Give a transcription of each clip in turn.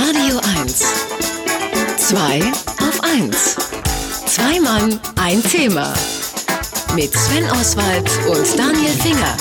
Radio 1. Zwei auf 1. Zwei Mann, ein Thema. Mit Sven Oswald und Daniel Finger.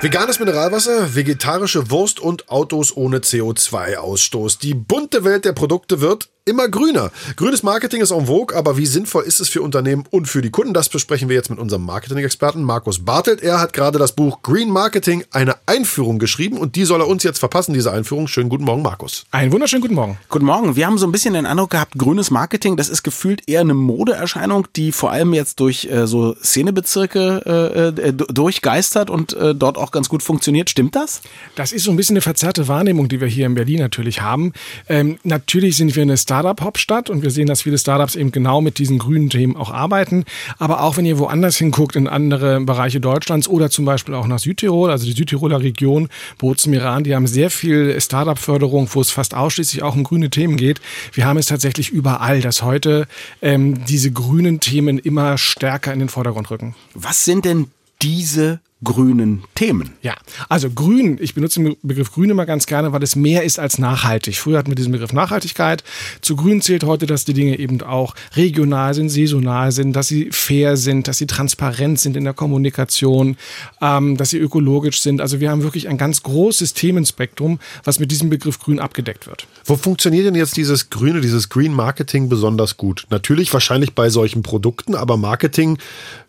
Veganes Mineralwasser, vegetarische Wurst und Autos ohne CO2-Ausstoß. Die bunte Welt der Produkte wird immer grüner. Grünes Marketing ist en vogue, aber wie sinnvoll ist es für Unternehmen und für die Kunden? Das besprechen wir jetzt mit unserem Marketing-Experten Markus Bartelt. Er hat gerade das Buch Green Marketing, eine Einführung geschrieben und die soll er uns jetzt verpassen, diese Einführung. Schönen guten Morgen, Markus. Einen wunderschönen guten Morgen. Guten Morgen. Wir haben so ein bisschen den Eindruck gehabt, grünes Marketing, das ist gefühlt eher eine Modeerscheinung, die vor allem jetzt durch äh, so Szenebezirke äh, äh durchgeistert und äh, dort auch ganz gut funktioniert. Stimmt das? Das ist so ein bisschen eine verzerrte Wahrnehmung, die wir hier in Berlin natürlich haben. Ähm, natürlich sind wir eine Startup-Hauptstadt und wir sehen, dass viele Startups eben genau mit diesen grünen Themen auch arbeiten. Aber auch wenn ihr woanders hinguckt, in andere Bereiche Deutschlands oder zum Beispiel auch nach Südtirol, also die Südtiroler Region, Bozen, Iran, die haben sehr viel Startup-Förderung, wo es fast ausschließlich auch um grüne Themen geht. Wir haben es tatsächlich überall, dass heute ähm, diese grünen Themen immer stärker in den Vordergrund rücken. Was sind denn diese grünen Themen. Ja, also grün, ich benutze den Begriff grün immer ganz gerne, weil es mehr ist als nachhaltig. Früher hatten wir diesen Begriff Nachhaltigkeit. Zu grün zählt heute, dass die Dinge eben auch regional sind, saisonal sind, dass sie fair sind, dass sie transparent sind in der Kommunikation, ähm, dass sie ökologisch sind. Also wir haben wirklich ein ganz großes Themenspektrum, was mit diesem Begriff grün abgedeckt wird. Wo funktioniert denn jetzt dieses grüne, dieses Green Marketing besonders gut? Natürlich wahrscheinlich bei solchen Produkten, aber Marketing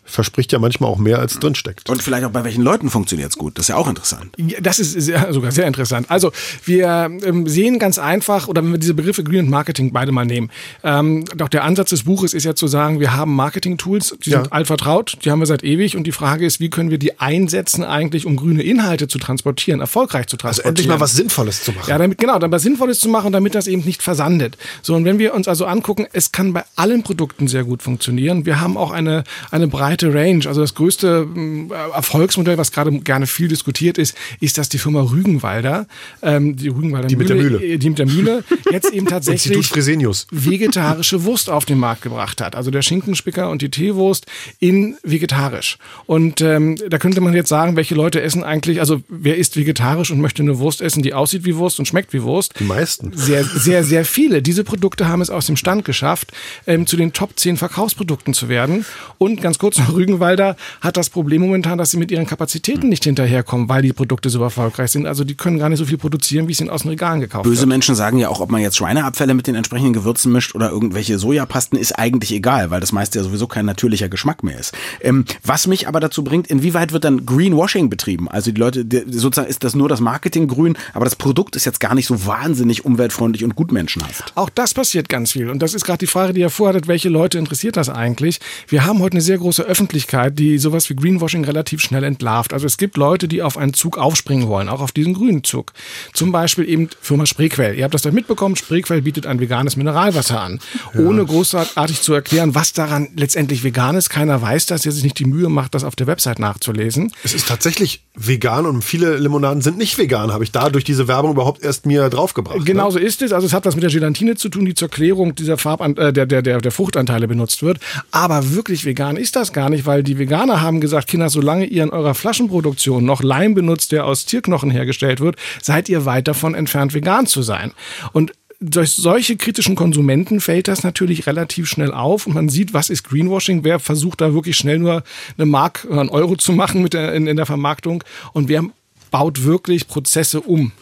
verspricht ja manchmal auch mehr, als drinsteckt. Und vielleicht auch bei welchen Leuten funktioniert es gut. Das ist ja auch interessant. Ja, das ist sehr, sogar sehr interessant. Also wir ähm, sehen ganz einfach, oder wenn wir diese Begriffe Green und Marketing beide mal nehmen, ähm, doch der Ansatz des Buches ist ja zu sagen, wir haben Marketing-Tools, die ja. sind altvertraut, die haben wir seit ewig und die Frage ist, wie können wir die einsetzen eigentlich, um grüne Inhalte zu transportieren, erfolgreich zu transportieren. Also endlich mal was Sinnvolles zu machen. Ja, damit, genau, dann was Sinnvolles zu machen, damit das eben nicht versandet. So, und wenn wir uns also angucken, es kann bei allen Produkten sehr gut funktionieren. Wir haben auch eine, eine breite Range. Also das größte äh, Erfolgsmodell, was gerade gerne viel diskutiert ist, ist, dass die Firma Rügenwalder, ähm, die Rügenwalder die Mühle, mit der Mühle, äh, die mit der Mühle jetzt eben tatsächlich vegetarische Wurst auf den Markt gebracht hat. Also der Schinkenspicker und die Teewurst in vegetarisch. Und ähm, da könnte man jetzt sagen, welche Leute essen eigentlich, also wer isst vegetarisch und möchte eine Wurst essen, die aussieht wie Wurst und schmeckt wie Wurst? Die meisten. Sehr, sehr, sehr viele. Diese Produkte haben es aus dem Stand geschafft, ähm, zu den Top 10 Verkaufsprodukten zu werden. Und ganz kurz noch Rügenwalder hat das Problem momentan, dass sie mit ihren Kapazitäten nicht hinterherkommen, weil die Produkte so erfolgreich sind. Also die können gar nicht so viel produzieren, wie es ihnen aus den Regalen gekauft Böse wird. Menschen sagen ja auch, ob man jetzt Schweineabfälle mit den entsprechenden Gewürzen mischt oder irgendwelche Sojapasten, ist eigentlich egal, weil das meiste ja sowieso kein natürlicher Geschmack mehr ist. Ähm, was mich aber dazu bringt, inwieweit wird dann Greenwashing betrieben? Also die Leute, die, sozusagen ist das nur das Marketing grün, aber das Produkt ist jetzt gar nicht so wahnsinnig umweltfreundlich und gutmenschenhaft. Auch das passiert ganz viel. Und das ist gerade die Frage, die ihr vorhattet, welche Leute interessiert das eigentlich? Wir haben heute eine sehr große Öffentlichkeit, die sowas wie Greenwashing relativ schnell entlarvt. Also es gibt Leute, die auf einen Zug aufspringen wollen, auch auf diesen grünen Zug. Zum Beispiel eben Firma Spreequell. Ihr habt das da mitbekommen, Spreequell bietet ein veganes Mineralwasser an. Ja. Ohne großartig zu erklären, was daran letztendlich vegan ist. Keiner weiß das, der sich nicht die Mühe macht, das auf der Website nachzulesen. Es ist tatsächlich vegan und viele Limonaden sind nicht vegan, habe ich da durch diese Werbung überhaupt erst mir draufgebracht. Genau ne? so ist es. Also es hat was mit der Gelatine zu tun, die zur Klärung dieser Farb äh, der, der, der, der Fruchtanteile benutzt wird. Aber wirklich vegan ist das gar nicht, weil die Veganer haben gesagt, Kinder, solange ihr in eurer Flaschenproduktion noch Leim benutzt, der aus Tierknochen hergestellt wird, seid ihr weit davon entfernt, vegan zu sein. Und durch solche kritischen Konsumenten fällt das natürlich relativ schnell auf und man sieht, was ist Greenwashing, wer versucht da wirklich schnell nur eine Mark oder einen Euro zu machen mit der, in, in der Vermarktung und wer baut wirklich Prozesse um.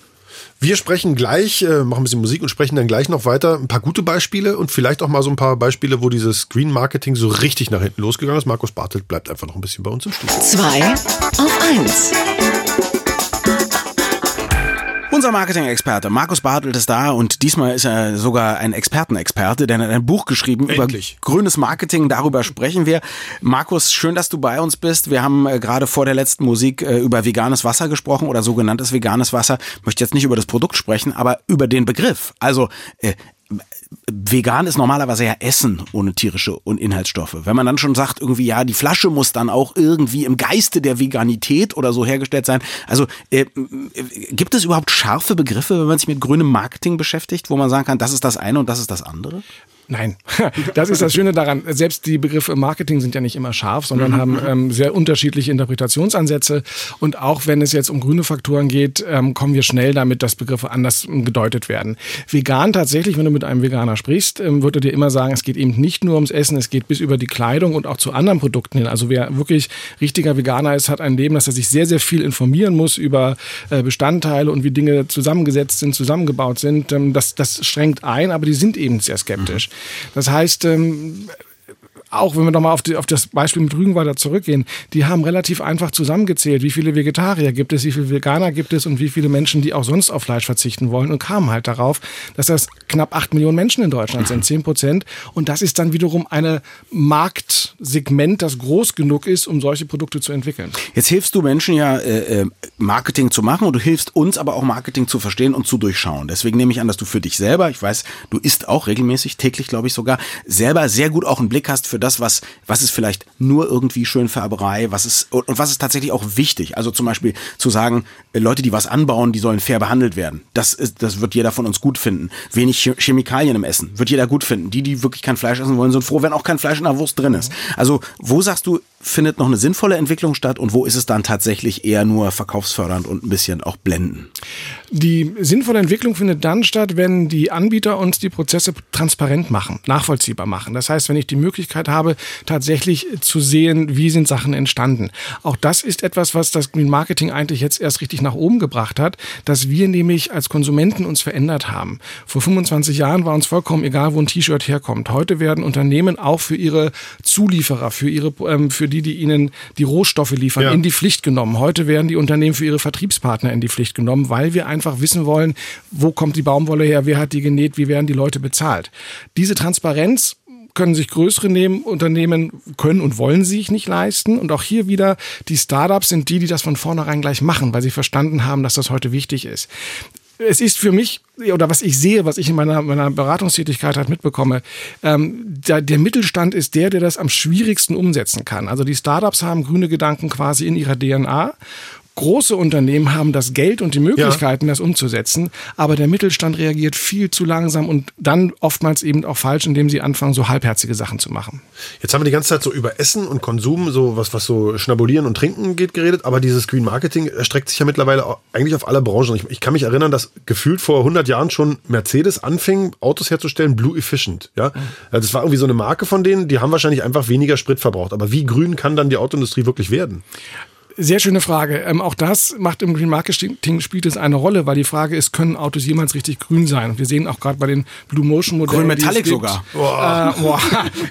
Wir sprechen gleich, äh, machen ein bisschen Musik und sprechen dann gleich noch weiter ein paar gute Beispiele und vielleicht auch mal so ein paar Beispiele, wo dieses Green Marketing so richtig nach hinten losgegangen ist. Markus Bartelt bleibt einfach noch ein bisschen bei uns im Studio. Zwei auf eins. Unser Marketing-Experte Markus Bartelt ist da und diesmal ist er sogar ein Expertenexperte, denn er hat ein Buch geschrieben Endlich. über grünes Marketing. Darüber sprechen wir. Markus, schön, dass du bei uns bist. Wir haben äh, gerade vor der letzten Musik äh, über veganes Wasser gesprochen oder sogenanntes veganes Wasser. Ich möchte jetzt nicht über das Produkt sprechen, aber über den Begriff. Also äh, vegan ist normalerweise ja Essen ohne tierische und Inhaltsstoffe. Wenn man dann schon sagt, irgendwie, ja, die Flasche muss dann auch irgendwie im Geiste der Veganität oder so hergestellt sein. Also äh, gibt es überhaupt scharfe Begriffe, wenn man sich mit grünem Marketing beschäftigt, wo man sagen kann, das ist das eine und das ist das andere? Nein, das ist das Schöne daran. Selbst die Begriffe Marketing sind ja nicht immer scharf, sondern haben ähm, sehr unterschiedliche Interpretationsansätze. Und auch wenn es jetzt um grüne Faktoren geht, ähm, kommen wir schnell damit, dass Begriffe anders ähm, gedeutet werden. Vegan tatsächlich, wenn du mit einem Veganer sprichst, ähm, wird er dir immer sagen, es geht eben nicht nur ums Essen, es geht bis über die Kleidung und auch zu anderen Produkten hin. Also wer wirklich richtiger Veganer ist, hat ein Leben, dass er sich sehr, sehr viel informieren muss über äh, Bestandteile und wie Dinge zusammengesetzt sind, zusammengebaut sind. Ähm, das, das schränkt ein, aber die sind eben sehr skeptisch. Das heißt, ähm, auch wenn wir nochmal auf, auf das Beispiel mit Rügenwalder zurückgehen, die haben relativ einfach zusammengezählt, wie viele Vegetarier gibt es, wie viele Veganer gibt es und wie viele Menschen, die auch sonst auf Fleisch verzichten wollen und kamen halt darauf, dass das knapp acht Millionen Menschen in Deutschland sind, zehn Prozent. Und das ist dann wiederum ein Marktsegment, das groß genug ist, um solche Produkte zu entwickeln. Jetzt hilfst du Menschen ja, äh, äh, Marketing zu machen und du hilfst uns aber auch Marketing zu verstehen und zu durchschauen. Deswegen nehme ich an, dass du für dich selber, ich weiß, du isst auch regelmäßig, täglich glaube ich sogar, selber sehr gut auch einen Blick hast für das, was, was ist vielleicht nur irgendwie Schönfärberei, was ist, und, und was ist tatsächlich auch wichtig. Also zum Beispiel zu sagen, äh, Leute, die was anbauen, die sollen fair behandelt werden. Das ist, das wird jeder von uns gut finden. Wenig Chemikalien im Essen wird jeder gut finden. Die, die wirklich kein Fleisch essen wollen, sind froh, wenn auch kein Fleisch in der Wurst drin ist. Also, wo sagst du, findet noch eine sinnvolle Entwicklung statt und wo ist es dann tatsächlich eher nur verkaufsfördernd und ein bisschen auch blenden? Die sinnvolle Entwicklung findet dann statt, wenn die Anbieter uns die Prozesse transparent machen, nachvollziehbar machen. Das heißt, wenn ich die Möglichkeit habe, tatsächlich zu sehen, wie sind Sachen entstanden. Auch das ist etwas, was das Green Marketing eigentlich jetzt erst richtig nach oben gebracht hat, dass wir nämlich als Konsumenten uns verändert haben. Vor 25 Jahren war uns vollkommen egal, wo ein T-Shirt herkommt. Heute werden Unternehmen auch für ihre Zulieferer, für ihre, ähm, für die, die ihnen die Rohstoffe liefern, ja. in die Pflicht genommen. Heute werden die Unternehmen für ihre Vertriebspartner in die Pflicht genommen, weil wir einfach wissen wollen, wo kommt die Baumwolle her, wer hat die genäht, wie werden die Leute bezahlt. Diese Transparenz können sich größere Unternehmen können und wollen sich nicht leisten. Und auch hier wieder, die Startups sind die, die das von vornherein gleich machen, weil sie verstanden haben, dass das heute wichtig ist es ist für mich, oder was ich sehe, was ich in meiner, meiner Beratungstätigkeit halt mitbekomme, ähm, der, der Mittelstand ist der, der das am schwierigsten umsetzen kann. Also die Startups haben grüne Gedanken quasi in ihrer DNA große Unternehmen haben das Geld und die Möglichkeiten, ja. das umzusetzen, aber der Mittelstand reagiert viel zu langsam und dann oftmals eben auch falsch, indem sie anfangen, so halbherzige Sachen zu machen. Jetzt haben wir die ganze Zeit so über Essen und Konsum, so was, was so Schnabulieren und Trinken geht, geredet, aber dieses Green Marketing erstreckt sich ja mittlerweile eigentlich auf alle Branchen. Ich, ich kann mich erinnern, dass gefühlt vor 100 Jahren schon Mercedes anfing, Autos herzustellen, Blue Efficient. Ja? Mhm. Das war irgendwie so eine Marke von denen, die haben wahrscheinlich einfach weniger Sprit verbraucht. Aber wie grün kann dann die Autoindustrie wirklich werden? Sehr schöne Frage. Ähm, auch das macht im Green Marketing spielt es eine Rolle, weil die Frage ist, können Autos jemals richtig grün sein? Und wir sehen auch gerade bei den Blue Motion Modellen. Grün Metallic sogar. Boah. Äh, boah,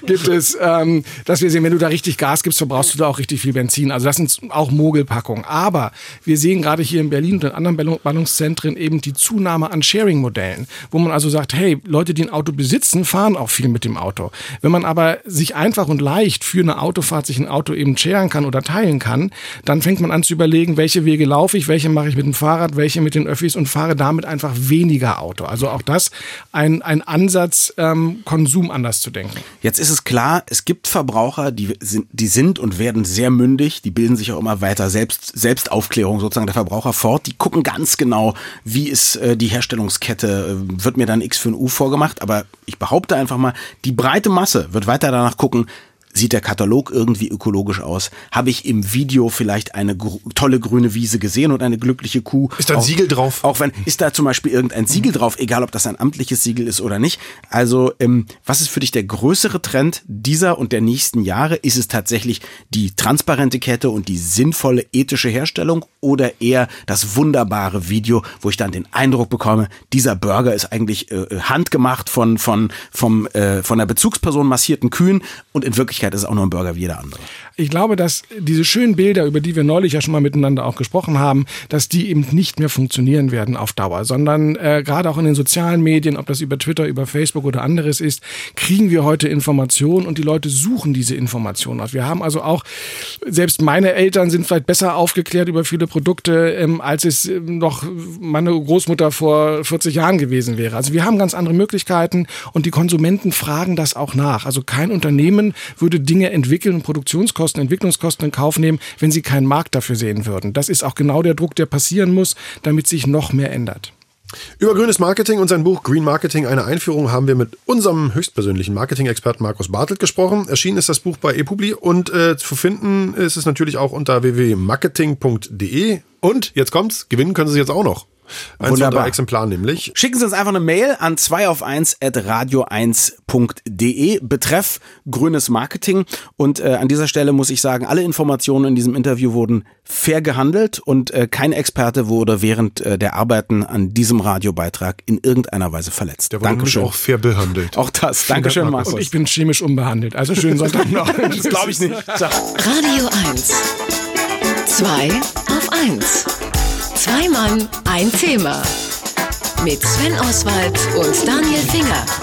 gibt es, ähm, dass wir sehen, wenn du da richtig Gas gibst, verbrauchst du da auch richtig viel Benzin. Also das sind auch Mogelpackungen. Aber wir sehen gerade hier in Berlin und in anderen Ballungszentren eben die Zunahme an Sharing-Modellen, wo man also sagt, hey, Leute, die ein Auto besitzen, fahren auch viel mit dem Auto. Wenn man aber sich einfach und leicht für eine Autofahrt sich ein Auto eben sharen kann oder teilen kann, dann dann fängt man an zu überlegen, welche Wege laufe ich, welche mache ich mit dem Fahrrad, welche mit den Öffis und fahre damit einfach weniger Auto. Also auch das ein, ein Ansatz, ähm, Konsum anders zu denken. Jetzt ist es klar, es gibt Verbraucher, die sind, die sind und werden sehr mündig, die bilden sich auch immer weiter Selbst, Selbstaufklärung sozusagen der Verbraucher fort. Die gucken ganz genau, wie ist äh, die Herstellungskette, äh, wird mir dann X für ein U vorgemacht, aber ich behaupte einfach mal, die breite Masse wird weiter danach gucken, Sieht der Katalog irgendwie ökologisch aus? Habe ich im Video vielleicht eine gr tolle grüne Wiese gesehen und eine glückliche Kuh? Ist da ein auch, Siegel drauf? Auch wenn, ist da zum Beispiel irgendein Siegel drauf, egal ob das ein amtliches Siegel ist oder nicht? Also, ähm, was ist für dich der größere Trend dieser und der nächsten Jahre? Ist es tatsächlich die transparente Kette und die sinnvolle ethische Herstellung oder eher das wunderbare Video, wo ich dann den Eindruck bekomme, dieser Burger ist eigentlich äh, handgemacht von, von, vom, äh, von der Bezugsperson massierten Kühen und in Wirklichkeit Wirklichkeit ist auch nur ein Burger wie jeder andere. Ich glaube, dass diese schönen Bilder, über die wir neulich ja schon mal miteinander auch gesprochen haben, dass die eben nicht mehr funktionieren werden auf Dauer, sondern äh, gerade auch in den sozialen Medien, ob das über Twitter, über Facebook oder anderes ist, kriegen wir heute Informationen und die Leute suchen diese Informationen. Wir haben also auch, selbst meine Eltern sind vielleicht besser aufgeklärt über viele Produkte, ähm, als es ähm, noch meine Großmutter vor 40 Jahren gewesen wäre. Also wir haben ganz andere Möglichkeiten und die Konsumenten fragen das auch nach. Also kein Unternehmen würde Dinge entwickeln Produktionskosten, Entwicklungskosten in Kauf nehmen, wenn sie keinen Markt dafür sehen würden. Das ist auch genau der Druck, der passieren muss, damit sich noch mehr ändert. Über grünes Marketing und sein Buch Green Marketing, eine Einführung, haben wir mit unserem höchstpersönlichen Marketing-Experten Markus Bartelt gesprochen. Erschienen ist das Buch bei ePubli und äh, zu finden ist es natürlich auch unter www.marketing.de. Und jetzt kommt's, gewinnen können Sie jetzt auch noch. Ein Wunderbar. Exemplar nämlich. Schicken Sie uns einfach eine Mail an 2 auf 1 at radio1.de betreff grünes Marketing. Und äh, an dieser Stelle muss ich sagen, alle Informationen in diesem Interview wurden fair gehandelt und äh, kein Experte wurde während äh, der Arbeiten an diesem Radiobeitrag in irgendeiner Weise verletzt. Der wurde nämlich Dankeschön. auch fair behandelt. Auch das. Dankeschön, Dank, Markus. Und ich bin chemisch unbehandelt. Also schönen Sonntag noch. das glaube ich nicht. Radio 1. 2 auf 1. Zwei Mann, ein Thema. Mit Sven Oswald und Daniel Finger.